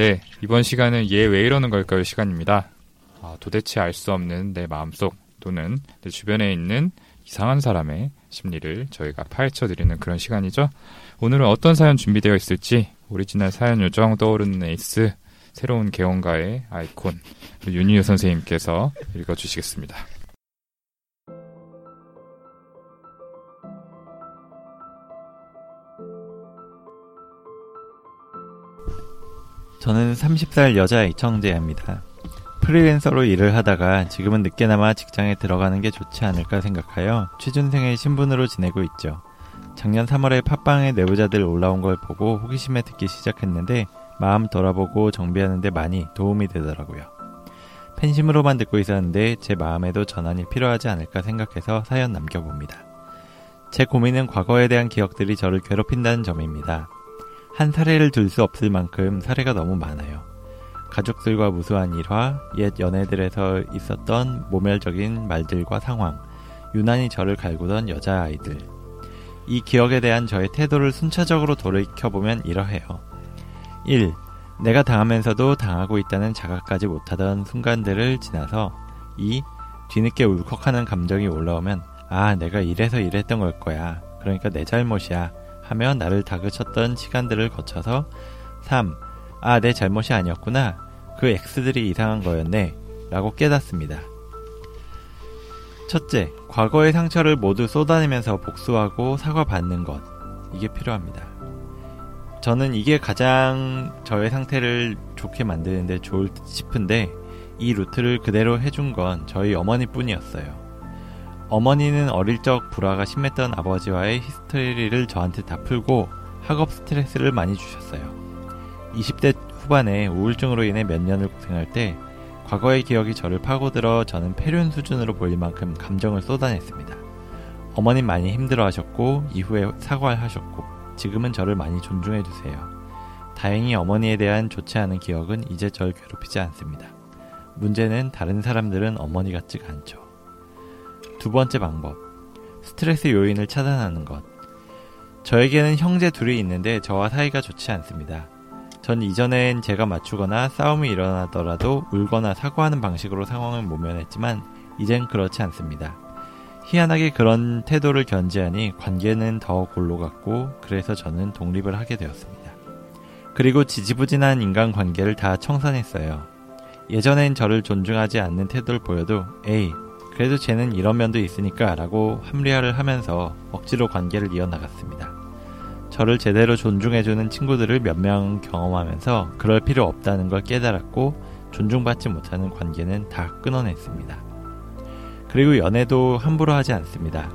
네, 이번 시간은 얘 왜 이러는 걸까요 시간입니다. 아, 도대체 알 수 없는 내 마음속 또는 내 주변에 있는 이상한 사람의 심리를 저희가 파헤쳐 드리는 그런 시간이죠. 오늘은 어떤 사연 준비되어 있을지 오리지널 사연 요정 떠오르는 에이스 새로운 개원가의 아이콘 윤희유 선생님께서 읽어주시겠습니다. 저는 30살 여자 이청재입니다. 프리랜서로 일을 하다가 지금은 늦게나마 직장에 들어가는 게 좋지 않을까 생각하여 취준생의 신분으로 지내고 있죠. 작년 3월에 팟빵에 내부자들 올라온 걸 보고 호기심에 듣기 시작했는데 마음 돌아보고 정비하는데 많이 도움이 되더라고요. 팬심으로만 듣고 있었는데 제 마음에도 전환이 필요하지 않을까 생각해서 사연 남겨봅니다. 제 고민은 과거에 대한 기억들이 저를 괴롭힌다는 점입니다. 한 사례를 들 수 없을 만큼 사례가 너무 많아요. 가족들과 무수한 일화, 옛 연애들에서 있었던 모멸적인 말들과 상황, 유난히 저를 갈구던 여자아이들. 이 기억에 대한 저의 태도를 순차적으로 돌이켜보면 이러해요. 1. 내가 당하면서도 당하고 있다는 자각까지 못하던 순간들을 지나서 2. 뒤늦게 울컥하는 감정이 올라오면 아, 내가 이래서 이랬던 걸 거야. 그러니까 내 잘못이야. 하며 나를 다그쳤던 시간들을 거쳐서 3. 아, 내 잘못이 아니었구나. 그 X들이 이상한 거였네. 라고 깨닫습니다. 첫째, 과거의 상처를 모두 쏟아내면서 복수하고 사과받는 것. 이게 필요합니다. 저는 이게 가장 저의 상태를 좋게 만드는데 좋을 듯 싶은데 이 루트를 그대로 해준 건 저희 어머니 뿐이었어요. 어머니는 어릴 적 불화가 심했던 아버지와의 히스토리를 저한테 다 풀고 학업 스트레스를 많이 주셨어요. 20대 후반에 우울증으로 인해 몇 년을 고생할 때 과거의 기억이 저를 파고들어 저는 폐륜 수준으로 보일 만큼 감정을 쏟아냈습니다. 어머님 많이 힘들어 하셨고 이후에 사과를 하셨고 지금은 저를 많이 존중해 주세요. 다행히 어머니에 대한 좋지 않은 기억은 이제 절 괴롭히지 않습니다. 문제는 다른 사람들은 어머니 같지가 않죠. 두 번째 방법. 스트레스 요인을 차단하는 것. 저에게는 형제 둘이 있는데 저와 사이가 좋지 않습니다. 전 이전엔 제가 맞추거나 싸움이 일어나더라도 울거나 사과하는 방식으로 상황을 모면했지만 이젠 그렇지 않습니다. 희한하게 그런 태도를 견지하니 관계는 더 골로 갔고 그래서 저는 독립을 하게 되었습니다. 그리고 지지부진한 인간 관계를 다 청산했어요. 예전엔 저를 존중하지 않는 태도를 보여도 에이 그래도 쟤는 이런 면도 있으니까 라고 합리화를 하면서 억지로 관계를 이어나갔습니다. 저를 제대로 존중해주는 친구들을 몇 명 경험하면서 그럴 필요 없다는 걸 깨달았고 존중받지 못하는 관계는 다 끊어냈습니다. 그리고 연애도 함부로 하지 않습니다.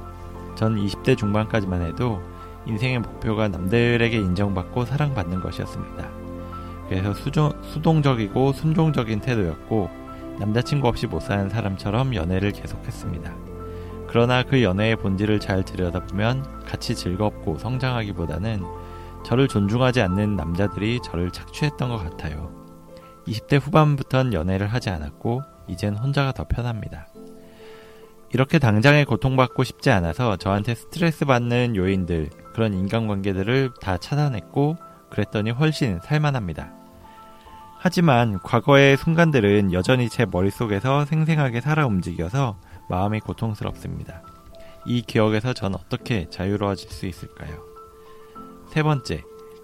전 20대 중반까지만 해도 인생의 목표가 남들에게 인정받고 사랑받는 것이었습니다. 그래서 수종, 수동적이고 순종적인 태도였고 남자친구 없이 못 사는 사람처럼 연애를 계속했습니다. 그러나 그 연애의 본질을 잘 들여다보면 같이 즐겁고 성장하기보다는 저를 존중하지 않는 남자들이 저를 착취했던 것 같아요. 20대 후반부턴 연애를 하지 않았고 이젠 혼자가 더 편합니다. 이렇게 당장에 고통받고 싶지 않아서 저한테 스트레스 받는 요인들, 그런 인간관계들을 다 차단했고, 그랬더니 훨씬 살만합니다. 하지만 과거의 순간들은 여전히 제 머릿속에서 생생하게 살아 움직여서 마음이 고통스럽습니다. 이 기억에서 전 어떻게 자유로워질 수 있을까요? 세 번째,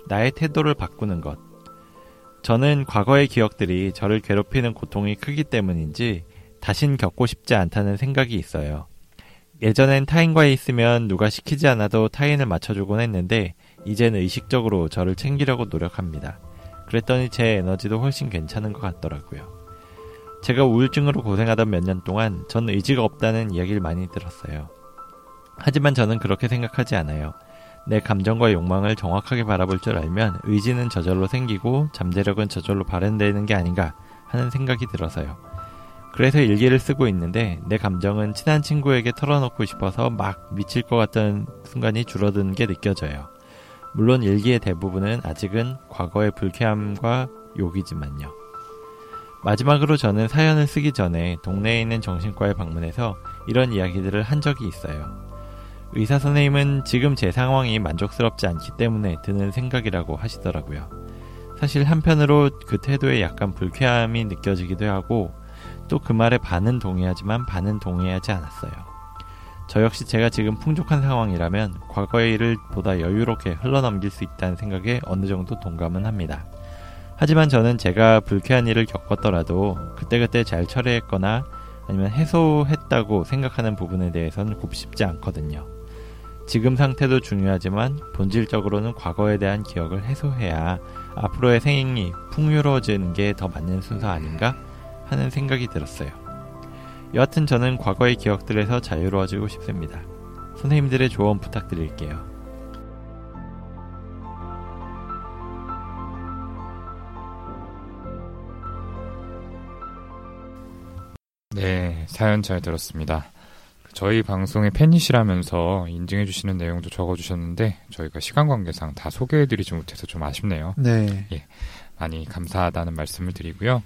나의 태도를 바꾸는 것. 저는 과거의 기억들이 저를 괴롭히는 고통이 크기 때문인지 다신 겪고 싶지 않다는 생각이 있어요. 예전엔 타인과에 있으면 누가 시키지 않아도 타인을 맞춰주곤 했는데 이젠 의식적으로 저를 챙기려고 노력합니다. 그랬더니 제 에너지도 훨씬 괜찮은 것 같더라고요. 제가 우울증으로 고생하던 몇 년 동안 전 의지가 없다는 이야기를 많이 들었어요. 하지만 저는 그렇게 생각하지 않아요. 내 감정과 욕망을 정확하게 바라볼 줄 알면 의지는 저절로 생기고 잠재력은 저절로 발현되는 게 아닌가 하는 생각이 들어서요. 그래서 일기를 쓰고 있는데 내 감정은 친한 친구에게 털어놓고 싶어서 막 미칠 것 같던 순간이 줄어드는 게 느껴져요. 물론 일기의 대부분은 아직은 과거의 불쾌함과 욕이지만요. 마지막으로 저는 사연을 쓰기 전에 동네에 있는 정신과에 방문해서 이런 이야기들을 한 적이 있어요. 의사 선생님은 지금 제 상황이 만족스럽지 않기 때문에 드는 생각이라고 하시더라고요. 사실 한편으로 그 태도에 약간 불쾌함이 느껴지기도 하고 또 그 말에 반은 동의하지만 반은 동의하지 않았어요. 저 역시 제가 지금 풍족한 상황이라면 과거의 일을 보다 여유롭게 흘러넘길 수 있다는 생각에 어느 정도 동감은 합니다. 하지만 저는 제가 불쾌한 일을 겪었더라도 그때그때 잘 처리했거나 아니면 해소했다고 생각하는 부분에 대해서는 곱씹지 않거든요. 지금 상태도 중요하지만 본질적으로는 과거에 대한 기억을 해소해야 앞으로의 생이 풍요로워지는 게 더 맞는 순서 아닌가 하는 생각이 들었어요. 여하튼 저는 과거의 기억들에서 자유로워지고 싶습니다. 선생님들의 조언 부탁드릴게요. 네, 사연 잘 들었습니다. 저희 방송의 팬이시라면서 인증해주시는 내용도 적어주셨는데 저희가 시간 관계상 다 소개해드리지 못해서 좀 아쉽네요. 네. 예, 많이 감사하다는 말씀을 드리고요.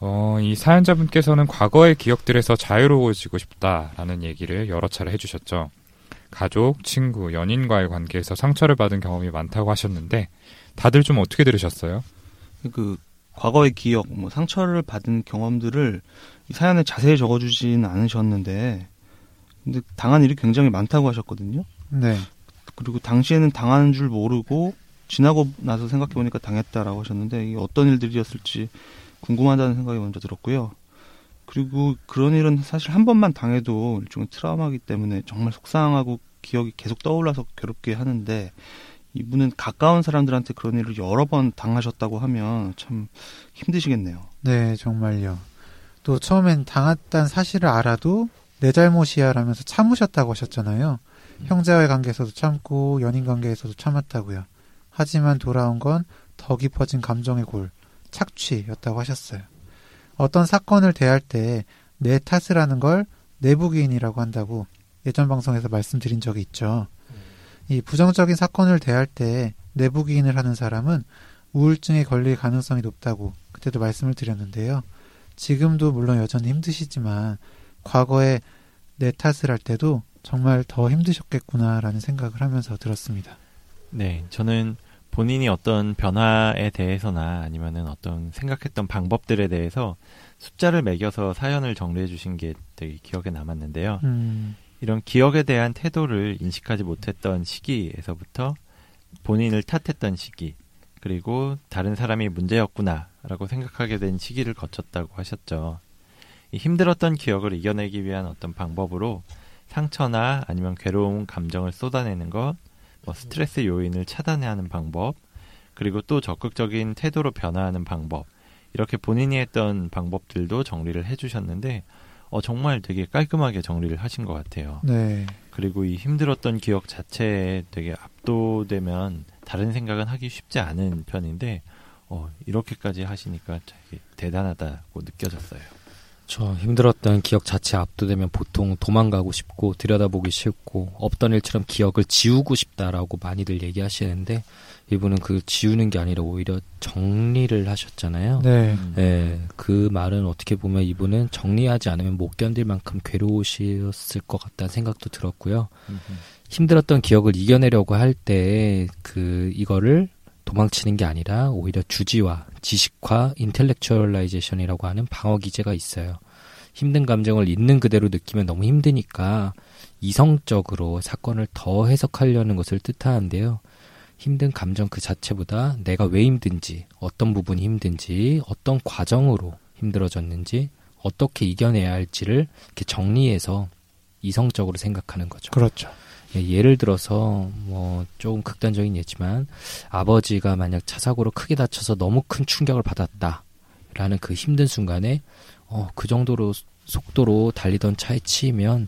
어, 이 사연자분께서는 과거의 기억들에서 자유로워지고 싶다라는 얘기를 여러 차례 해주셨죠. 가족, 친구, 연인과의 관계에서 상처를 받은 경험이 많다고 하셨는데 다들 좀 어떻게 들으셨어요? 그 과거의 기억, 뭐 상처를 받은 경험들을 사연에 자세히 적어주지는 않으셨는데, 근데 당한 일이 굉장히 많다고 하셨거든요. 네. 그리고 당시에는 당하는 줄 모르고 지나고 나서 생각해 보니까 당했다라고 하셨는데 이게 어떤 일들이었을지 궁금하다는 생각이 먼저 들었고요. 그리고 그런 일은 사실 한 번만 당해도 일종의 트라우마기 때문에 정말 속상하고 기억이 계속 떠올라서 괴롭게 하는데 이분은 가까운 사람들한테 그런 일을 여러 번 당하셨다고 하면 참 힘드시겠네요. 네, 정말요. 또 처음엔 당했다는 사실을 알아도 내 잘못이야 라면서 참으셨다고 하셨잖아요. 형제와의 관계에서도 참고 연인 관계에서도 참았다고요. 하지만 돌아온 건 더 깊어진 감정의 골, 착취였다고 하셨어요. 어떤 사건을 대할 때 내 탓을 하는 걸 내부기인이라고 한다고 예전 방송에서 말씀드린 적이 있죠. 이 부정적인 사건을 대할 때 내부기인을 하는 사람은 우울증에 걸릴 가능성이 높다고 그때도 말씀을 드렸는데요. 지금도 물론 여전히 힘드시지만 과거에 내 탓을 할 때도 정말 더 힘드셨겠구나라는 생각을 하면서 들었습니다. 네, 저는 본인이 어떤 변화에 대해서나 아니면은 어떤 생각했던 방법들에 대해서 숫자를 매겨서 사연을 정리해 주신 게 되게 기억에 남았는데요. 음, 이런 기억에 대한 태도를 인식하지 못했던 시기에서부터 본인을 탓했던 시기, 그리고 다른 사람이 문제였구나라고 생각하게 된 시기를 거쳤다고 하셨죠. 이 힘들었던 기억을 이겨내기 위한 어떤 방법으로 상처나 아니면 괴로운 감정을 쏟아내는 것, 뭐 스트레스 요인을 차단하는 방법, 그리고 또 적극적인 태도로 변화하는 방법, 이렇게 본인이 했던 방법들도 정리를 해주셨는데, 어, 정말 되게 깔끔하게 정리를 하신 것 같아요. 네. 그리고 이 힘들었던 기억 자체에 되게 압도되면 다른 생각은 하기 쉽지 않은 편인데, 어, 이렇게까지 하시니까 되게 대단하다고 느껴졌어요. 저 힘들었던 기억 자체 압도되면 보통 도망가고 싶고 들여다보기 싫고 없던 일처럼 기억을 지우고 싶다라고 많이들 얘기하시는데 이분은 그 지우는 게 아니라 오히려 정리를 하셨잖아요. 네. 음. 예, 그 말은 어떻게 보면 이분은 정리하지 않으면 못 견딜 만큼 괴로우셨을 것 같다는 생각도 들었고요. 힘들었던 기억을 이겨내려고 할 때 그 이거를 도망치는 게 아니라 오히려 주지화 지식화 intellectualization이라고 하는 방어 기제가 있어요. 힘든 감정을 있는 그대로 느끼면 너무 힘드니까 이성적으로 사건을 더 해석하려는 것을 뜻하는데요. 힘든 감정 그 자체보다 내가 왜 힘든지, 어떤 부분이 힘든지, 어떤 과정으로 힘들어졌는지, 어떻게 이겨내야 할지를 이렇게 정리해서 이성적으로 생각하는 거죠. 그렇죠. 예, 예를 들어서 뭐 조금 극단적인 예지만 아버지가 만약 차 사고로 크게 다쳐서 너무 큰 충격을 받았다라는 그 힘든 순간에 어, 그 정도로 속도로 달리던 차에 치이면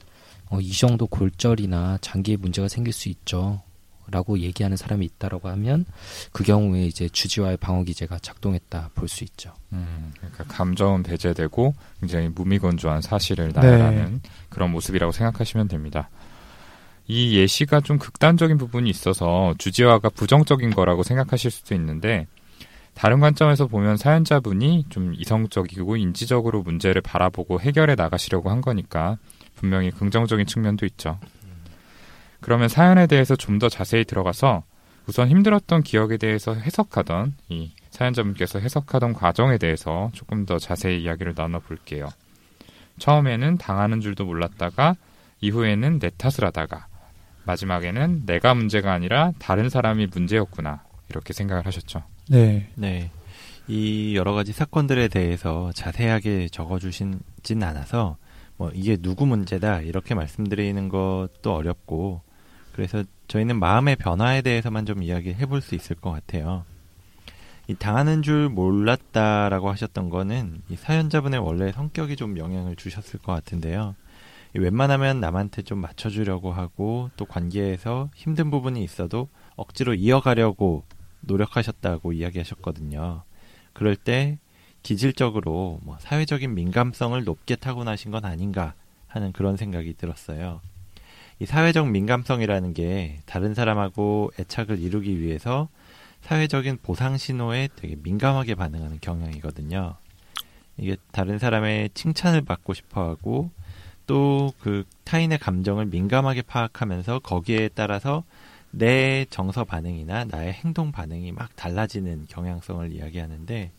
어, 이 정도 골절이나 장기에 문제가 생길 수 있죠. 라고 얘기하는 사람이 있다라고 하면 그 경우에 이제 주지와의 방어 기제가 작동했다 볼 수 있죠. 음, 그러니까 감정은 배제되고 굉장히 무미건조한 사실을 나열하는 그런 모습이라고 생각하시면 됩니다. 이 예시가 좀 극단적인 부분이 있어서 주지화가 부정적인 거라고 생각하실 수도 있는데 다른 관점에서 보면 사연자분이 좀 이성적이고 인지적으로 문제를 바라보고 해결해 나가시려고 한 거니까 분명히 긍정적인 측면도 있죠. 그러면 사연에 대해서 좀 더 자세히 들어가서 우선 힘들었던 기억에 대해서 해석하던 이 사연자분께서 해석하던 과정에 대해서 조금 더 자세히 이야기를 나눠볼게요. 처음에는 당하는 줄도 몰랐다가 이후에는 내 탓을 하다가 마지막에는 내가 문제가 아니라 다른 사람이 문제였구나 이렇게 생각을 하셨죠. 네. 네. 이 여러 가지 사건들에 대해서 자세하게 적어주신 진 않아서 뭐 이게 누구 문제다 이렇게 말씀드리는 것도 어렵고 그래서 저희는 마음의 변화에 대해서만 좀 이야기해 볼 수 있을 것 같아요. 이 당하는 줄 몰랐다라고 하셨던 거는 이 사연자분의 원래 성격이 좀 영향을 주셨을 것 같은데요. 웬만하면 남한테 좀 맞춰주려고 하고 또 관계에서 힘든 부분이 있어도 억지로 이어가려고 노력하셨다고 이야기하셨거든요. 그럴 때 기질적으로 뭐 사회적인 민감성을 높게 타고나신 건 아닌가 하는 그런 생각이 들었어요. 이 사회적 민감성이라는 게 다른 사람하고 애착을 이루기 위해서 사회적인 보상 신호에 되게 민감하게 반응하는 경향이거든요. 이게 다른 사람의 칭찬을 받고 싶어 하고 또 그 타인의 감정을 민감하게 파악하면서 거기에 따라서 내 정서 반응이나 나의 행동 반응이 막 달라지는 경향성을 이야기하는데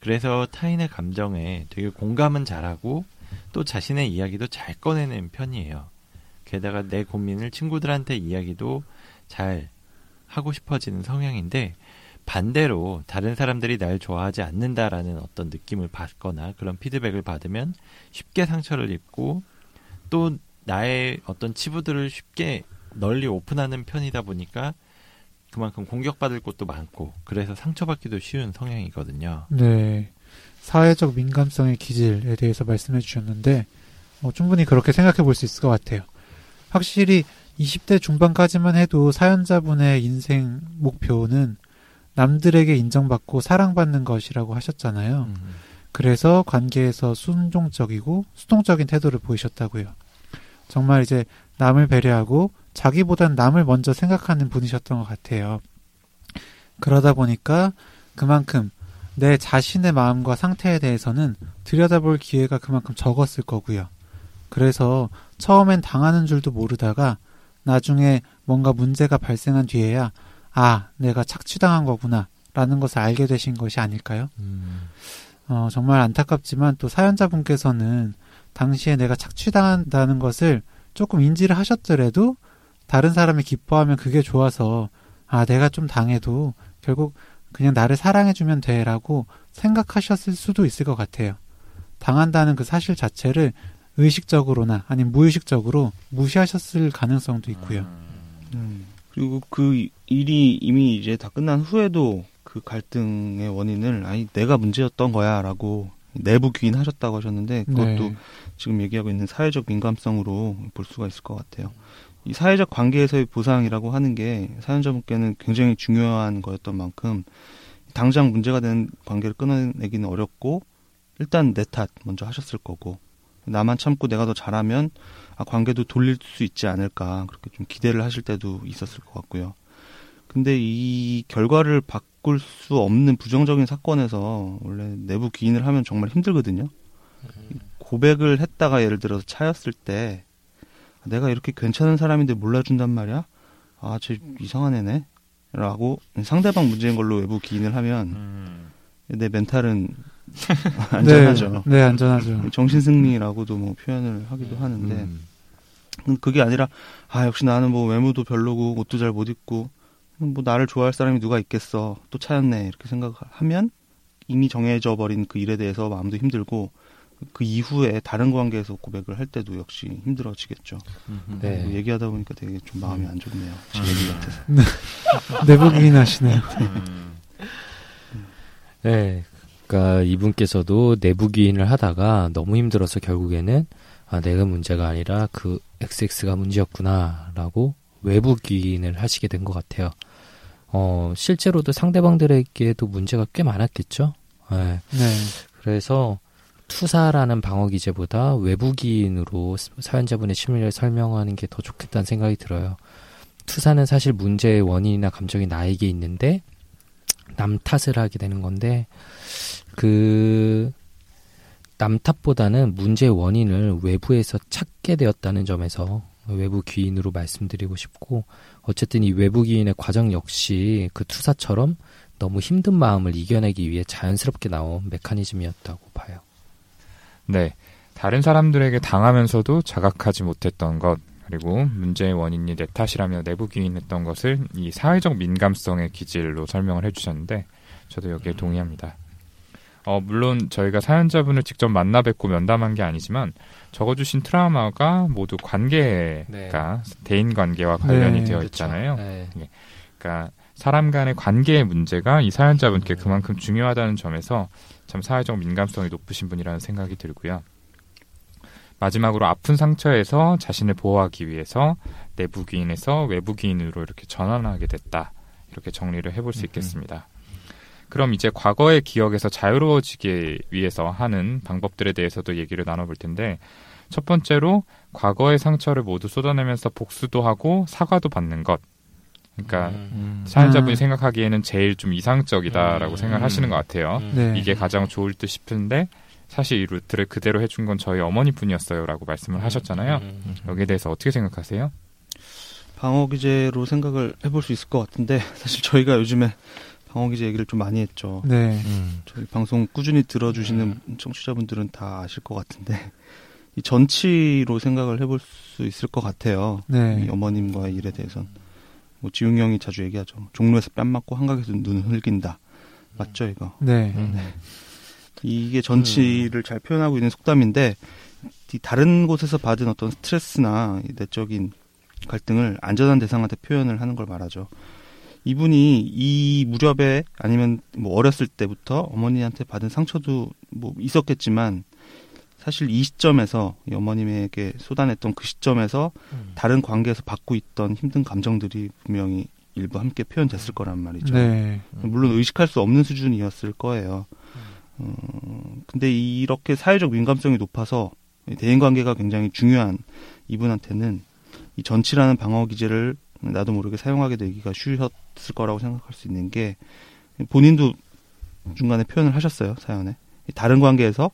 그래서 타인의 감정에 되게 공감은 잘하고 또 자신의 이야기도 잘 꺼내는 편이에요. 게다가 내 고민을 친구들한테 이야기도 잘 하고 싶어지는 성향인데 반대로 다른 사람들이 날 좋아하지 않는다라는 어떤 느낌을 받거나 그런 피드백을 받으면 쉽게 상처를 입고 또 나의 어떤 치부들을 쉽게 널리 오픈하는 편이다 보니까 그만큼 공격받을 곳도 많고 그래서 상처받기도 쉬운 성향이거든요. 네. 사회적 민감성의 기질에 대해서 말씀해 주셨는데 어, 충분히 그렇게 생각해 볼 수 있을 것 같아요. 확실히 20대 중반까지만 해도 사연자분의 인생 목표는 남들에게 인정받고 사랑받는 것이라고 하셨잖아요. 음. 그래서 관계에서 순종적이고 수동적인 태도를 보이셨다고요. 정말 이제 남을 배려하고 자기보단 남을 먼저 생각하는 분이셨던 것 같아요. 그러다 보니까 그만큼 내 자신의 마음과 상태에 대해서는 들여다볼 기회가 그만큼 적었을 거고요. 그래서 처음엔 당하는 줄도 모르다가 나중에 뭔가 문제가 발생한 뒤에야 아, 내가 착취당한 거구나 라는 것을 알게 되신 것이 아닐까요? 음, 어, 정말 안타깝지만 또 사연자분께서는 당시에 내가 착취당한다는 것을 조금 인지를 하셨더라도 다른 사람이 기뻐하면 그게 좋아서 아, 내가 좀 당해도 결국 그냥 나를 사랑해주면 돼라고 생각하셨을 수도 있을 것 같아요. 당한다는 그 사실 자체를 의식적으로나 아니면 무의식적으로 무시하셨을 가능성도 있고요. 음. 그리고 그 일이 이미 이제 다 끝난 후에도 그 갈등의 원인을 아니 내가 문제였던 거야라고 내부 귀인하셨다고 하셨는데 그것도 네. 지금 얘기하고 있는 사회적 민감성으로 볼 수가 있을 것 같아요. 이 사회적 관계에서의 보상이라고 하는 게 사연자분께는 굉장히 중요한 거였던 만큼 당장 문제가 된 관계를 끊어내기는 어렵고 일단 내 탓 먼저 하셨을 거고 나만 참고 내가 더 잘하면 아, 관계도 돌릴 수 있지 않을까 그렇게 좀 기대를 하실 때도 있었을 것 같고요. 근데 이 결과를 바꿀 수 없는 부정적인 사건에서 원래 내부 기인을 하면 정말 힘들거든요. 고백을 했다가 예를 들어서 차였을 때 내가 이렇게 괜찮은 사람인데 몰라준단 말이야? 아, 쟤 이상한 애네? 라고 상대방 문제인 걸로 외부 기인을 하면 음. 내 멘탈은 안전하죠. 네, 네, 안전하죠. 정신승리라고도 뭐 표현을 하기도 하는데 음. 음, 그게 아니라 아 역시 나는 뭐 외모도 별로고 옷도 잘 못 입고 뭐 나를 좋아할 사람이 누가 있겠어 또 차였네 이렇게 생각하면 이미 정해져 버린 그 일에 대해서 마음도 힘들고 그 이후에 다른 관계에서 고백을 할 때도 역시 힘들어지겠죠. 네. 뭐 얘기하다 보니까 되게 좀 마음이 안 좋네요. 제 얘기 같아서. 내부기인 하시네요. 음. 네. 그러니까 이분께서도 내부 기인을 하다가 너무 힘들어서 결국에는 아, 내가 문제가 아니라 그 XX가 문제였구나라고 외부 기인을 하시게 된 것 같아요. 어, 실제로도 상대방들에게도 문제가 꽤 많았겠죠. 네. 네. 그래서 투사라는 방어 기제보다 외부 기인으로 사연자분의 심리를 설명하는 게 더 좋겠다는 생각이 들어요. 투사는 사실 문제의 원인이나 감정이 나에게 있는데 남 탓을 하게 되는 건데 그 남 탓보다는 문제의 원인을 외부에서 찾게 되었다는 점에서 외부 기인으로 말씀드리고 싶고 어쨌든 이 외부 기인의 과정 역시 그 투사처럼 너무 힘든 마음을 이겨내기 위해 자연스럽게 나온 메커니즘이었다고 봐요. 네. 다른 사람들에게 당하면서도 자각하지 못했던 것, 그리고 문제의 원인이 내 탓이라며 내부 기인했던 것을 이 사회적 민감성의 기질로 설명을 해주셨는데, 저도 여기에 동의합니다. 어, 물론 저희가 사연자분을 직접 만나 뵙고 면담한 게 아니지만, 적어주신 트라우마가 모두 관계가, 네. 대인 관계와 관련이 네, 되어 그렇죠. 있잖아요. 네. 그러니까 사람 간의 관계의 문제가 이 사연자분께 그만큼 중요하다는 점에서 참 사회적 민감성이 높으신 분이라는 생각이 들고요. 마지막으로 아픈 상처에서 자신을 보호하기 위해서 내부 기인에서 외부 기인으로 이렇게 전환하게 됐다. 이렇게 정리를 해볼 수 있겠습니다. 그럼 이제 과거의 기억에서 자유로워지기 위해서 하는 방법들에 대해서도 얘기를 나눠볼 텐데 첫 번째로 과거의 상처를 모두 쏟아내면서 복수도 하고 사과도 받는 것. 그러니까 음. 사연자분이 음. 생각하기에는 제일 좀 이상적이다라고 음. 생각을 하시는 것 같아요. 음. 네. 이게 가장 좋을 듯 싶은데 사실 이 루트를 그대로 해준 건 저희 어머니뿐이었어요라고 말씀을 하셨잖아요. 음. 여기에 대해서 어떻게 생각하세요? 방어 기제로 생각을 해볼 수 있을 것 같은데 사실 저희가 요즘에 방어 기제 얘기를 좀 많이 했죠. 네. 음. 저희 방송 꾸준히 들어주시는 청취자분들은 다 아실 것 같은데 이 전치로 생각을 해볼 수 있을 것 같아요. 네. 이 어머님과의 일에 대해선 뭐 지웅 형이 자주 얘기하죠. 종로에서 뺨 맞고 한강에서 눈 흘긴다. 맞죠 이거? 네. 음. 이게 전치를 잘 표현하고 있는 속담인데 이 다른 곳에서 받은 어떤 스트레스나 이 내적인 갈등을 안전한 대상한테 표현을 하는 걸 말하죠. 이분이 이 무렵에 아니면 뭐 어렸을 때부터 어머니한테 받은 상처도 뭐 있었겠지만 사실 이 시점에서 이 어머님에게 쏟아냈던 그 시점에서 음. 다른 관계에서 받고 있던 힘든 감정들이 분명히 일부 함께 표현됐을 거란 말이죠. 네. 물론 의식할 수 없는 수준이었을 거예요. 어, 근데 이렇게 사회적 민감성이 높아서 대인 관계가 굉장히 중요한 이분한테는 이 전치라는 방어 기제를 나도 모르게 사용하게 되기가 쉬웠을 거라고 생각할 수 있는 게 본인도 중간에 표현을 하셨어요 사연에 다른 관계에서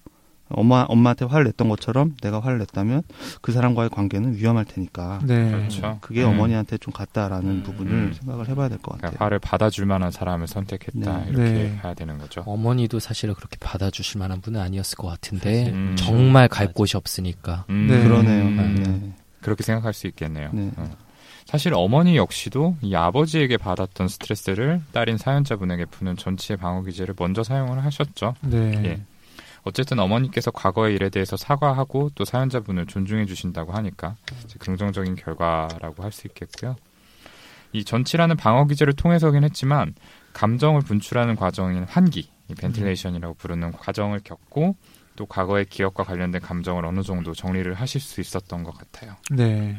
엄마 엄마한테 화를 냈던 것처럼 내가 화를 냈다면 그 사람과의 관계는 위험할 테니까 네. 그렇죠. 그게 음. 어머니한테 좀 같다라는 음. 부분을 음. 생각을 해봐야 될 것 같아요. 그러니까 화를 받아줄 만한 사람을 선택했다 네. 이렇게 네. 해야 되는 거죠. 어머니도 사실은 그렇게 받아주실 만한 분은 아니었을 것 같은데 음. 정말 갈 곳이 없으니까 음, 네. 그러네요. 음. 네. 그렇게 생각할 수 있겠네요. 네. 어. 사실 어머니 역시도 이 아버지에게 받았던 스트레스를 딸인 사연자분에게 푸는 전치의 방어 기제를 먼저 사용을 하셨죠. 네. 예. 어쨌든 어머니께서 과거의 일에 대해서 사과하고 또 사연자분을 존중해 주신다고 하니까 긍정적인 결과라고 할 수 있겠고요. 이 전치라는 방어 기제를 통해서긴 했지만 감정을 분출하는 과정인 환기, 이 ventilation이라고 부르는 과정을 겪고 또 과거의 기억과 관련된 감정을 어느 정도 정리를 하실 수 있었던 것 같아요. 네.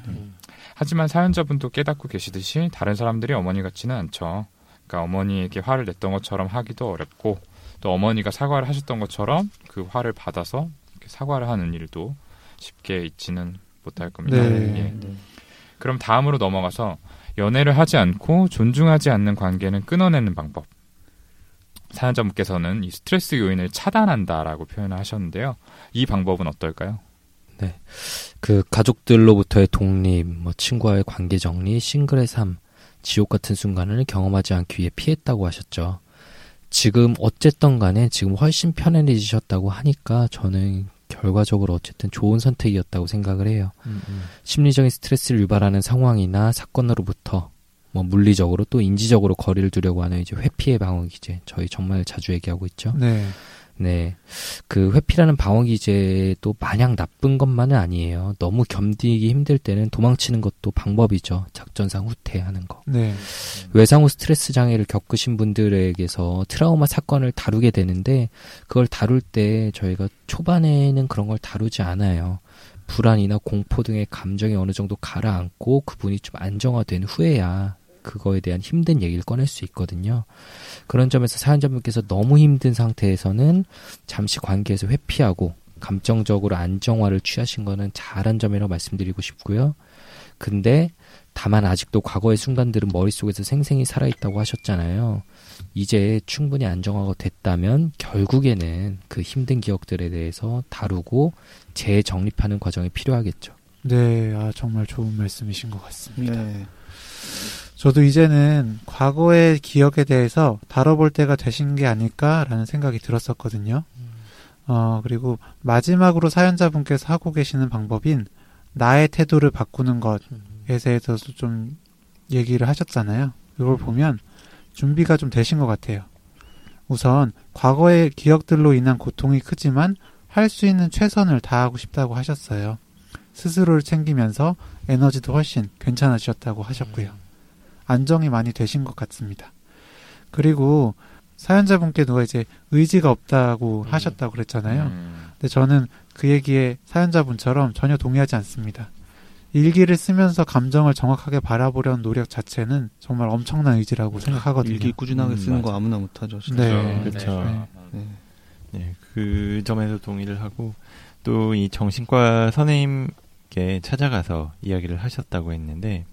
하지만 사연자분도 깨닫고 계시듯이 다른 사람들이 어머니 같지는 않죠. 그러니까 어머니에게 화를 냈던 것처럼 하기도 어렵고 또 어머니가 사과를 하셨던 것처럼 그 화를 받아서 이렇게 사과를 하는 일도 쉽게 있지는 못할 겁니다. 네. 예. 그럼 다음으로 넘어가서 연애를 하지 않고 존중하지 않는 관계는 끊어내는 방법. 사연자분께서는 이 스트레스 요인을 차단한다라고 표현을 하셨는데요. 이 방법은 어떨까요? 그 가족들로부터의 독립, 뭐 친구와의 관계 정리, 싱글의 삶, 지옥 같은 순간을 경험하지 않기 위해 피했다고 하셨죠. 지금 어쨌든 간에 지금 훨씬 편안해지셨다고 하니까 저는 결과적으로 어쨌든 좋은 선택이었다고 생각을 해요. 음, 음. 심리적인 스트레스를 유발하는 상황이나 사건으로부터 뭐 물리적으로 또 인지적으로 거리를 두려고 하는 이제 회피의 방어 기제 저희 정말 자주 얘기하고 있죠. 네. 네. 그 회피라는 방어 기제도 마냥 나쁜 것만은 아니에요. 너무 견디기 힘들 때는 도망치는 것도 방법이죠. 작전상 후퇴하는 거. 네. 외상 후 스트레스 장애를 겪으신 분들에게서 트라우마 사건을 다루게 되는데 그걸 다룰 때 저희가 초반에는 그런 걸 다루지 않아요. 불안이나 공포 등의 감정이 어느 정도 가라앉고 그분이 좀 안정화된 후에야 그거에 대한 힘든 얘기를 꺼낼 수 있거든요. 그런 점에서 사연자분께서 너무 힘든 상태에서는 잠시 관계에서 회피하고 감정적으로 안정화를 취하신 거는 잘한 점이라고 말씀드리고 싶고요. 근데 다만 아직도 과거의 순간들은 머릿속에서 생생히 살아있다고 하셨잖아요. 이제 충분히 안정화가 됐다면 결국에는 그 힘든 기억들에 대해서 다루고 재정립하는 과정이 필요하겠죠. 네. 아, 정말 좋은 말씀이신 것 같습니다. 네. 저도 이제는 과거의 기억에 대해서 다뤄볼 때가 되신 게 아닐까라는 생각이 들었었거든요. 어, 그리고 마지막으로 사연자분께서 하고 계시는 방법인 나의 태도를 바꾸는 것에 대해서도 좀 얘기를 하셨잖아요. 이걸 보면 준비가 좀 되신 것 같아요. 우선 과거의 기억들로 인한 고통이 크지만 할 수 있는 최선을 다하고 싶다고 하셨어요. 스스로를 챙기면서 에너지도 훨씬 괜찮아지셨다고 하셨고요. 안정이 많이 되신 것 같습니다. 그리고 사연자분께 누가 이제 의지가 없다고 하셨다고 그랬잖아요. 음, 근데 저는 그 얘기에 사연자분처럼 전혀 동의하지 않습니다. 일기를 쓰면서 감정을 정확하게 바라보려는 노력 자체는 정말 엄청난 의지라고 생각하거든요. 일기 꾸준하게 음, 쓰는 거 맞아. 아무나 못하죠. 진짜. 네. 그렇죠. 네. 네. 네, 그 점에서 동의를 하고 또 이 정신과 선생님께 찾아가서 이야기를 하셨다고 했는데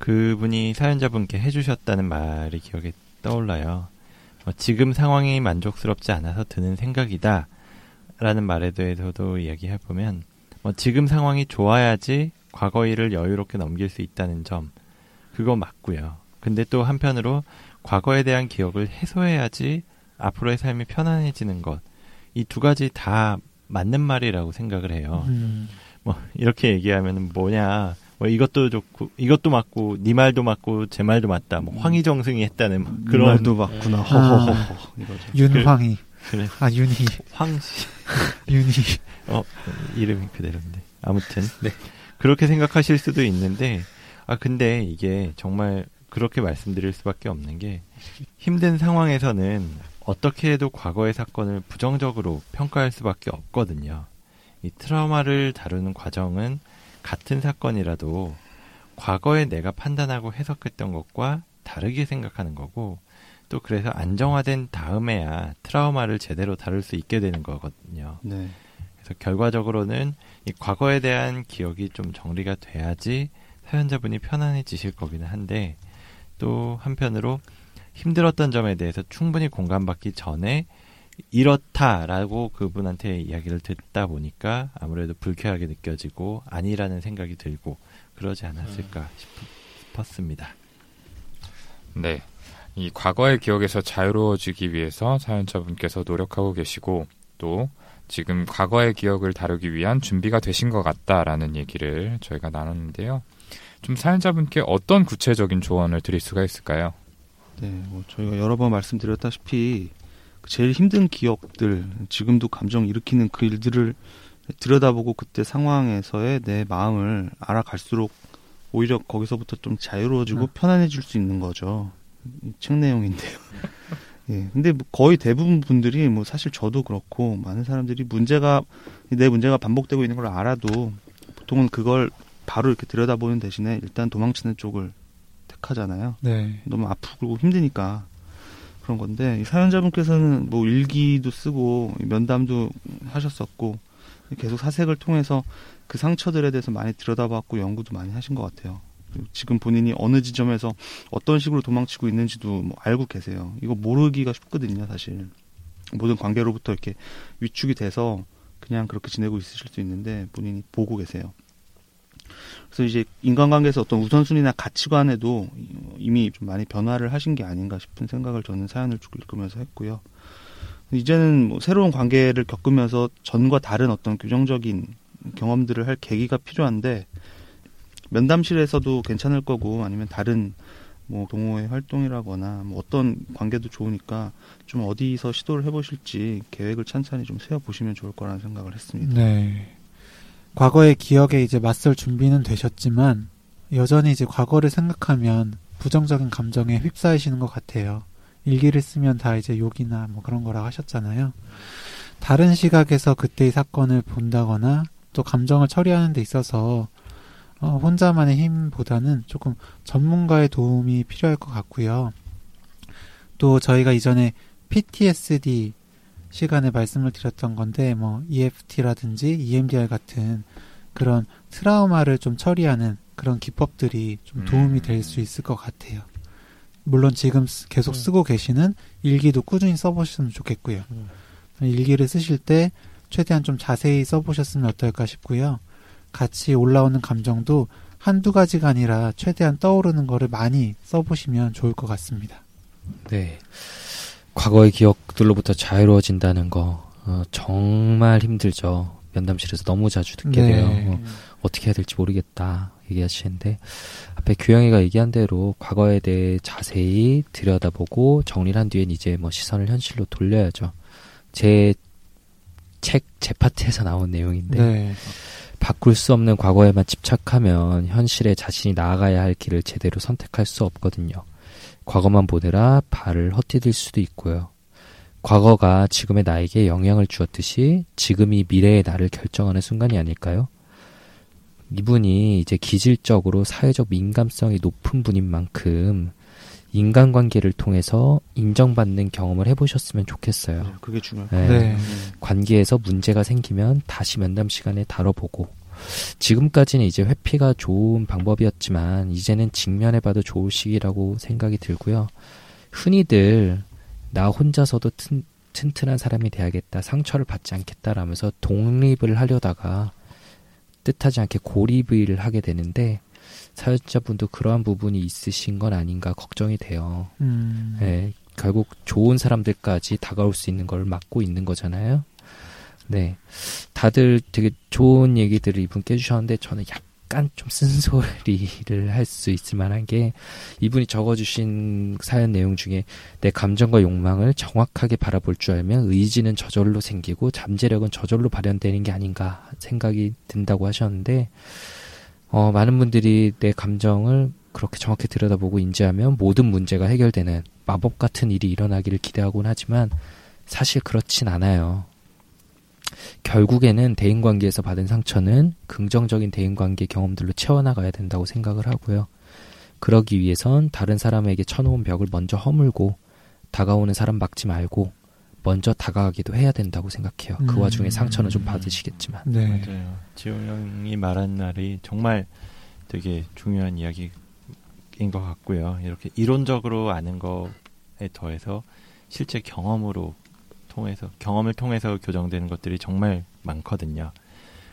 그분이 사연자분께 해주셨다는 말이 기억에 떠올라요. 어, 지금 상황이 만족스럽지 않아서 드는 생각이다. 라는 말에 대해서도 이야기해 보면 뭐 지금 상황이 좋아야지 과거 일을 여유롭게 넘길 수 있다는 점 그거 맞고요. 근데 또 한편으로 과거에 대한 기억을 해소해야지 앞으로의 삶이 편안해지는 것. 이 두 가지 다 맞는 말이라고 생각을 해요. 음, 뭐 이렇게 얘기하면 뭐냐. 뭐 이것도 좋고 이것도 맞고 네 말도 맞고 제 말도 맞다. 뭐 황희정승이 했다는 뭐 그런 말도 맞구나. 허허허허. 이거죠. 윤황이. 그래. 아, 윤희. 황씨 윤희. 어 이름이 그대로인데 아무튼 네 그렇게 생각하실 수도 있는데 아 근데 이게 정말 그렇게 말씀드릴 수밖에 없는 게 힘든 상황에서는 어떻게 해도 과거의 사건을 부정적으로 평가할 수밖에 없거든요. 이 트라우마를 다루는 과정은 같은 사건이라도 과거에 내가 판단하고 해석했던 것과 다르게 생각하는 거고 또 그래서 안정화된 다음에야 트라우마를 제대로 다룰 수 있게 되는 거거든요. 네. 그래서 결과적으로는 이 과거에 대한 기억이 좀 정리가 돼야지 사연자분이 편안해지실 거기는 한데 또 한편으로 힘들었던 점에 대해서 충분히 공감받기 전에 이렇다라고 그분한테 이야기를 듣다 보니까 아무래도 불쾌하게 느껴지고 아니라는 생각이 들고 그러지 않았을까 싶, 싶었습니다. 네. 이 과거의 기억에서 자유로워지기 위해서 사연자분께서 노력하고 계시고 또 지금 과거의 기억을 다루기 위한 준비가 되신 것 같다라는 얘기를 저희가 나눴는데요. 좀 사연자분께 어떤 구체적인 조언을 드릴 수가 있을까요? 네, 뭐 저희가 여러 번 말씀드렸다시피 그 제일 힘든 기억들, 지금도 감정 일으키는 그 일들을 들여다보고 그때 상황에서의 내 마음을 알아갈수록 오히려 거기서부터 좀 자유로워지고 음. 편안해질 수 있는 거죠. 이책 내용인데요. 예, 근데 뭐 거의 대부분 분들이 뭐 사실 저도 그렇고 많은 사람들이 문제가 내 문제가 반복되고 있는 걸 알아도 보통은 그걸 바로 이렇게 들여다보는 대신에 일단 도망치는 쪽을 택하잖아요. 네. 너무 아프고 힘드니까 그런 건데 이 사연자분께서는 뭐 일기도 쓰고 면담도 하셨었고 계속 사색을 통해서 그 상처들에 대해서 많이 들여다봤고 연구도 많이 하신 것 같아요. 지금 본인이 어느 지점에서 어떤 식으로 도망치고 있는지도 뭐 알고 계세요. 이거 모르기가 쉽거든요, 사실. 모든 관계로부터 이렇게 위축이 돼서 그냥 그렇게 지내고 있으실 수 있는데 본인이 보고 계세요. 그래서 이제 인간관계에서 어떤 우선순위나 가치관에도 이미 좀 많이 변화를 하신 게 아닌가 싶은 생각을 저는 사연을 쭉 읽으면서 했고요. 이제는 뭐 새로운 관계를 겪으면서 전과 다른 어떤 규정적인 경험들을 할 계기가 필요한데 면담실에서도 괜찮을 거고 아니면 다른 뭐 동호회 활동이라거나 뭐 어떤 관계도 좋으니까 좀 어디서 시도를 해보실지 계획을 찬찬히 좀 세워보시면 좋을 거라는 생각을 했습니다. 네. 과거의 기억에 이제 맞설 준비는 되셨지만 여전히 이제 과거를 생각하면 부정적인 감정에 휩싸이시는 것 같아요. 일기를 쓰면 다 이제 욕이나 뭐 그런 거라고 하셨잖아요. 다른 시각에서 그때의 사건을 본다거나 또 감정을 처리하는 데 있어서 어, 혼자만의 힘보다는 조금 전문가의 도움이 필요할 것 같고요. 또 저희가 이전에 PTSD 시간에 말씀을 드렸던 건데 뭐 EFT라든지 EMDR 같은 그런 트라우마를 좀 처리하는 그런 기법들이 좀 도움이 될 수 있을 것 같아요. 물론 지금 쓰- 계속 쓰고 계시는 일기도 꾸준히 써보셨으면 좋겠고요. 일기를 쓰실 때 최대한 좀 자세히 써보셨으면 어떨까 싶고요. 같이 올라오는 감정도 한두 가지가 아니라 최대한 떠오르는 거를 많이 써보시면 좋을 것 같습니다. 네. 과거의 기억들로부터 자유로워진다는 거 어, 정말 힘들죠. 면담실에서 너무 자주 듣게 네. 돼요. 어, 어떻게 해야 될지 모르겠다 얘기하시는데 앞에 규영이가 얘기한 대로 과거에 대해 자세히 들여다보고 정리를 한 뒤엔 이제 뭐 시선을 현실로 돌려야죠. 제 책 제 파트에서 나온 내용인데 네. 바꿀 수 없는 과거에만 집착하면 현실에 자신이 나아가야 할 길을 제대로 선택할 수 없거든요. 과거만 보느라 발을 헛디딜 수도 있고요. 과거가 지금의 나에게 영향을 주었듯이 지금이 미래의 나를 결정하는 순간이 아닐까요? 이분이 이제 기질적으로 사회적 민감성이 높은 분인 만큼 인간관계를 통해서 인정받는 경험을 해보셨으면 좋겠어요. 네, 그게 중요할 네. 네. 관계에서 문제가 생기면 다시 면담 시간에 다뤄보고 지금까지는 이제 회피가 좋은 방법이었지만 이제는 직면해봐도 좋을 시기라고 생각이 들고요. 흔히들 나 혼자서도 튼, 튼튼한 사람이 돼야겠다, 상처를 받지 않겠다라면서 독립을 하려다가 뜻하지 않게 고립을 하게 되는데 사연자분도 그러한 부분이 있으신 건 아닌가 걱정이 돼요. 음. 네, 결국 좋은 사람들까지 다가올 수 있는 걸 막고 있는 거잖아요. 네. 다들 되게 좋은 얘기들을 이분께 해주셨는데 저는 약간 좀 쓴소리를 할 수 있을 만한 게 이분이 적어주신 사연 내용 중에 내 감정과 욕망을 정확하게 바라볼 줄 알면 의지는 저절로 생기고 잠재력은 저절로 발현되는 게 아닌가 생각이 든다고 하셨는데 어, 많은 분들이 내 감정을 그렇게 정확히 들여다보고 인지하면 모든 문제가 해결되는 마법 같은 일이 일어나기를 기대하곤 하지만 사실 그렇진 않아요. 결국에는 대인관계에서 받은 상처는 긍정적인 대인관계 경험들로 채워나가야 된다고 생각을 하고요. 그러기 위해선 다른 사람에게 쳐놓은 벽을 먼저 허물고 다가오는 사람 막지 말고 먼저 다가가기도 해야 된다고 생각해요. 그 음. 와중에 상처는 좀 받으시겠지만. 네. 맞아요. 지호 형이 말한 말이 정말 되게 중요한 이야기인 것 같고요. 이렇게 이론적으로 아는 거에 더해서 실제 경험으로 통해서 경험을 통해서 교정되는 것들이 정말 많거든요.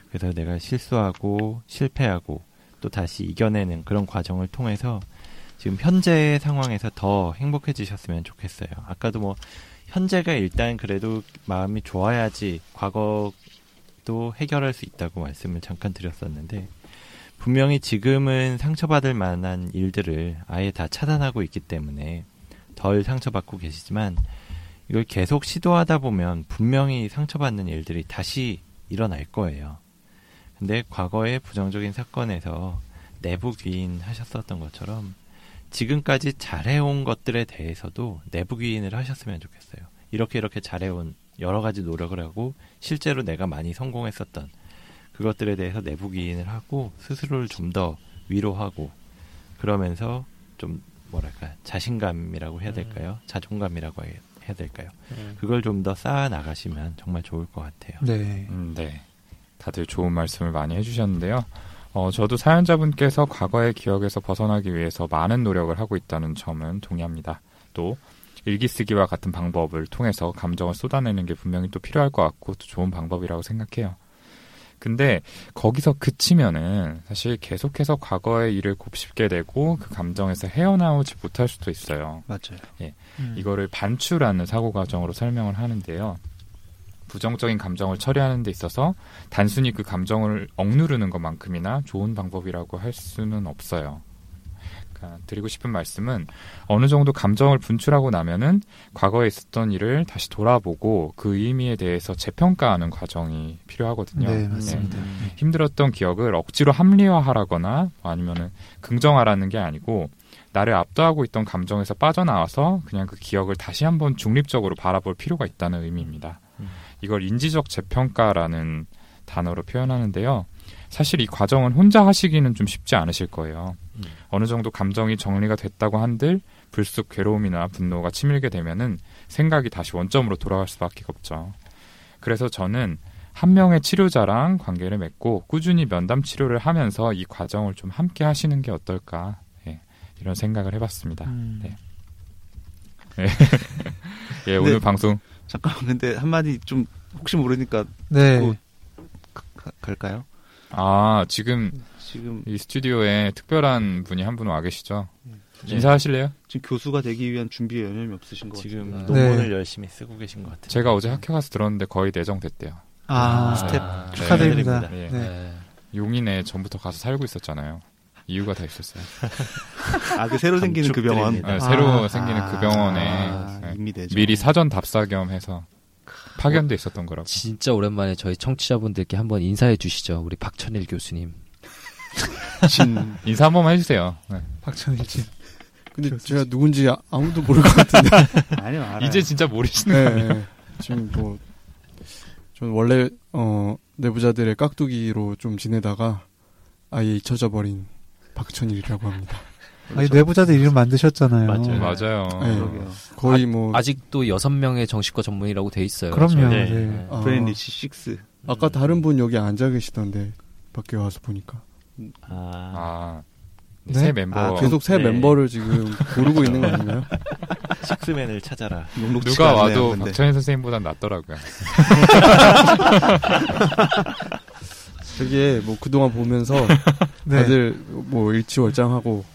그래서 내가 실수하고 실패하고 또 다시 이겨내는 그런 과정을 통해서 지금 현재의 상황에서 더 행복해지셨으면 좋겠어요. 아까도 뭐 현재가 일단 그래도 마음이 좋아야지 과거도 해결할 수 있다고 말씀을 잠깐 드렸었는데 분명히 지금은 상처받을 만한 일들을 아예 다 차단하고 있기 때문에 덜 상처받고 계시지만 이걸 계속 시도하다 보면 분명히 상처받는 일들이 다시 일어날 거예요. 근데 과거의 부정적인 사건에서 내부 귀인 하셨었던 것처럼 지금까지 잘해온 것들에 대해서도 내부 귀인을 하셨으면 좋겠어요. 이렇게 이렇게 잘해온 여러 가지 노력을 하고 실제로 내가 많이 성공했었던 그것들에 대해서 내부 귀인을 하고 스스로를 좀 더 위로하고 그러면서 좀 뭐랄까 자신감이라고 해야 될까요? 자존감이라고 해- 해야 될까요? 그걸 좀 더 쌓아 나가시면 정말 좋을 것 같아요. 네. 음, 네. 다들 좋은 말씀을 많이 해주셨는데요. 어, 저도 사연자분께서 과거의 기억에서 벗어나기 위해서 많은 노력을 하고 있다는 점은 동의합니다. 또 일기 쓰기와 같은 방법을 통해서 감정을 쏟아내는 게 분명히 또 필요할 것 같고 또 좋은 방법이라고 생각해요. 근데 거기서 그치면은 사실 계속해서 과거의 일을 곱씹게 되고 그 감정에서 헤어나오지 못할 수도 있어요. 맞아요. 음. 이거를 반추라는 사고 과정으로 설명을 하는데요. 부정적인 감정을 처리하는 데 있어서 단순히 그 감정을 억누르는 것만큼이나 좋은 방법이라고 할 수는 없어요. 그러니까 드리고 싶은 말씀은 어느 정도 감정을 분출하고 나면은 과거에 있었던 일을 다시 돌아보고 그 의미에 대해서 재평가하는 과정이 필요하거든요. 네, 맞습니다. 힘들었던 기억을 억지로 합리화하라거나 아니면은 긍정하라는 게 아니고 나를 압도하고 있던 감정에서 빠져나와서 그냥 그 기억을 다시 한번 중립적으로 바라볼 필요가 있다는 의미입니다. 음. 이걸 인지적 재평가라는 단어로 표현하는데요. 사실 이 과정은 혼자 하시기는 좀 쉽지 않으실 거예요. 음. 어느 정도 감정이 정리가 됐다고 한들 불쑥 괴로움이나 분노가 치밀게 되면은 생각이 다시 원점으로 돌아갈 수밖에 없죠. 그래서 저는 한 명의 치료자랑 관계를 맺고 꾸준히 면담 치료를 하면서 이 과정을 좀 함께 하시는 게 어떨까 예, 이런 생각을 해봤습니다. 음. 네. 예, 오늘 네. 방송 잠깐만 근데 한마디 좀 혹시 모르니까 네. 그- 가- 갈까요? 아 지금 지금 이 스튜디오에 특별한 분이 한 분 와 계시죠? 네. 인사하실래요? 지금 교수가 되기 위한 준비에 여념이 없으신 것 지금 같아요. 논문을 네. 열심히 쓰고 계신 것 같아요. 제가 어제 학교 가서 들었는데 거의 내정됐대요. 아, 스태프 아, 축하드립니다. 네. 네. 용인에 전부터 가서 살고 있었잖아요. 이유가 다 있었어요. 아, 그 새로 생기는 그 병원. 네, 새로 아. 생기는 아, 그 병원에 아, 네. 미리 사전 답사 겸 해서 파견돼 있었던 거라고. 진짜 오랜만에 저희 청취자분들께 한번 인사해 주시죠. 우리 박천일 교수님. 진 인사 한 번만 해주세요. 네. 박천일 씨. 근데 제가 누군지 아- 아무도 모를 것 같은데. 아니요, 알아요. 이제 진짜 모르시는 네, 거예요. 네. 지금 뭐, 전 원래, 어, 내부자들의 깍두기로 좀 지내다가 아예 잊혀져 버린 박천일이라고 합니다. 아니, 뇌부자들 이름 만드셨잖아요. 맞아요. 맞아요. 네. 거의 뭐, 아직도 여섯 명의 정신과 전문의라고 돼 있어요. 그럼요. 네. 네. 아, Brain Rich 6. 아까 다른 분 여기 앉아 계시던데, 밖에 와서 보니까. 아, 아, 네? 새 멤버 아, 계속 새 네. 멤버를 지금 고르고 있는 거 아닌가요? 네. 식스맨을 찾아라. 누가 않네요, 와도. 박찬희 선생님보단 낫더라고요. 되게 뭐 그동안 보면서 네. 다들 뭐 일치월장하고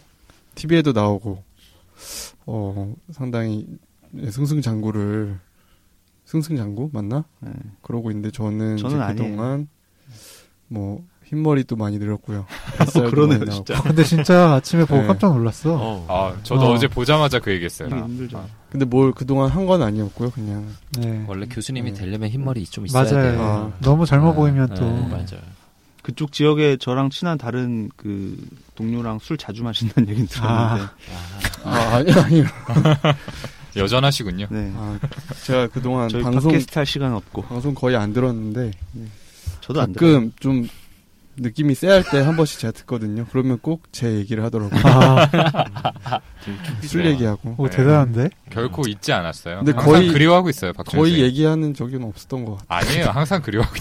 TV에도 나오고 어 상당히 승승장구를 승승장구 맞나? 네. 그러고 있는데 저는, 저는. 그동안 뭐 흰머리도 많이 늘었고요. 뱃살도 그러네요. 진짜. 근데 진짜 아침에 보고 네. 깜짝 놀랐어. 어. 아, 저도 어. 어. 제 보자마자 그 얘기했어요. 이게 힘들죠. 근데 뭘 그동안 한 건 아니었고요. 그냥 네. 원래 교수님이 네. 되려면 흰머리 좀 있어야 맞아요. 돼요. 아. 너무 젊어 네. 보이면 네. 또. 맞아요. 그쪽 지역에 저랑 친한 다른 그 동료랑 술 자주 마신다는 얘기는 들었는데. 아 아니 아니요. 여전하시군요. 네. 아, 제가 그동안 저희 방송 팟캐스트 할 시간 없고. 방송 거의 안 들었는데 저도 안 들어요. 가끔 좀 느낌이 쎄할 때 한 번씩 제가 듣거든요. 그러면 꼭 제 얘기를 하더라고요. 아, 술 얘기하고. 오, 대단한데? 결코 잊지 않았어요. 근데 항상 거의- 그리워하고 있어요, 박찬희 거의 선생님. 얘기하는 적은 없었던 것 같아요. 아니에요. 항상 그리워하고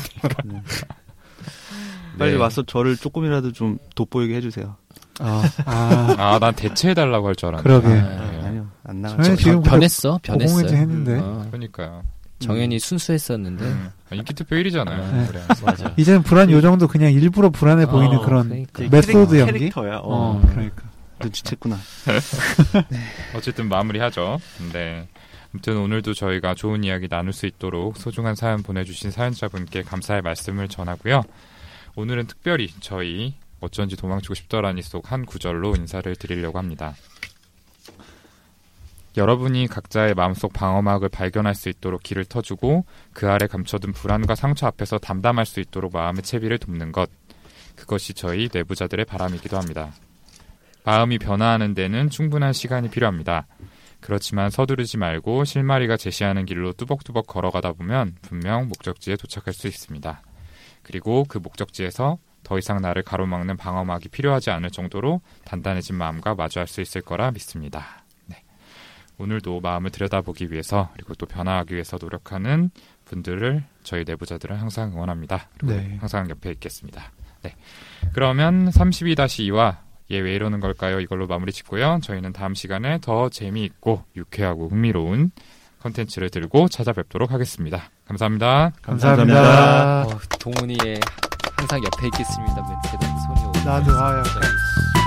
빨리 네. 와서 저를 조금이라도 좀 돋보이게 해주세요. 아, 아, 아, 난 대체해달라고 할 줄 알았는데. 그러게. 네. 아니요, 안 나가요. 저는 지금 변, 변했어, 변했어. 했는데. 어, 그러니까요. 정현이 순수했었는데 음. 인기 투표 1위잖아요. 네. 그래. 맞아. 이제는 불안 요정도 그냥 일부러 불안해 보이는 어, 그런 그러니까. 메소드 연기? 캐릭터야. 어. 어, 그러니까. 눈치챘구나. 어쨌든 마무리하죠. 네. 아무튼 오늘도 저희가 좋은 이야기 나눌 수 있도록 소중한 사연 보내주신 사연자분께 감사의 말씀을 전하고요. 오늘은 특별히 저희 어쩐지 도망치고 싶더라니 속 한 구절로 인사를 드리려고 합니다. 여러분이 각자의 마음속 방어막을 발견할 수 있도록 길을 터주고 그 아래 감춰둔 불안과 상처 앞에서 담담할 수 있도록 마음의 채비를 돕는 것. 그것이 저희 내부자들의 바람이기도 합니다. 마음이 변화하는 데는 충분한 시간이 필요합니다. 그렇지만 서두르지 말고 실마리가 제시하는 길로 뚜벅뚜벅 걸어가다 보면 분명 목적지에 도착할 수 있습니다. 그리고 그 목적지에서 더 이상 나를 가로막는 방어막이 필요하지 않을 정도로 단단해진 마음과 마주할 수 있을 거라 믿습니다. 네. 오늘도 마음을 들여다보기 위해서 그리고 또 변화하기 위해서 노력하는 분들을 저희 내부자들은 항상 응원합니다. 그리고 네. 항상 옆에 있겠습니다. 네. 그러면 32-2와 얘왜 이러는 걸까요? 이걸로 마무리 짓고요. 저희는 다음 시간에 더 재미있고 유쾌하고 흥미로운 컨텐츠를 들고 찾아뵙도록 하겠습니다. 감사합니다. 감사합니다. 어, 동훈이의 항상 옆에 있겠습니다. 멘트가 손이 오고 나도, 아, 약간.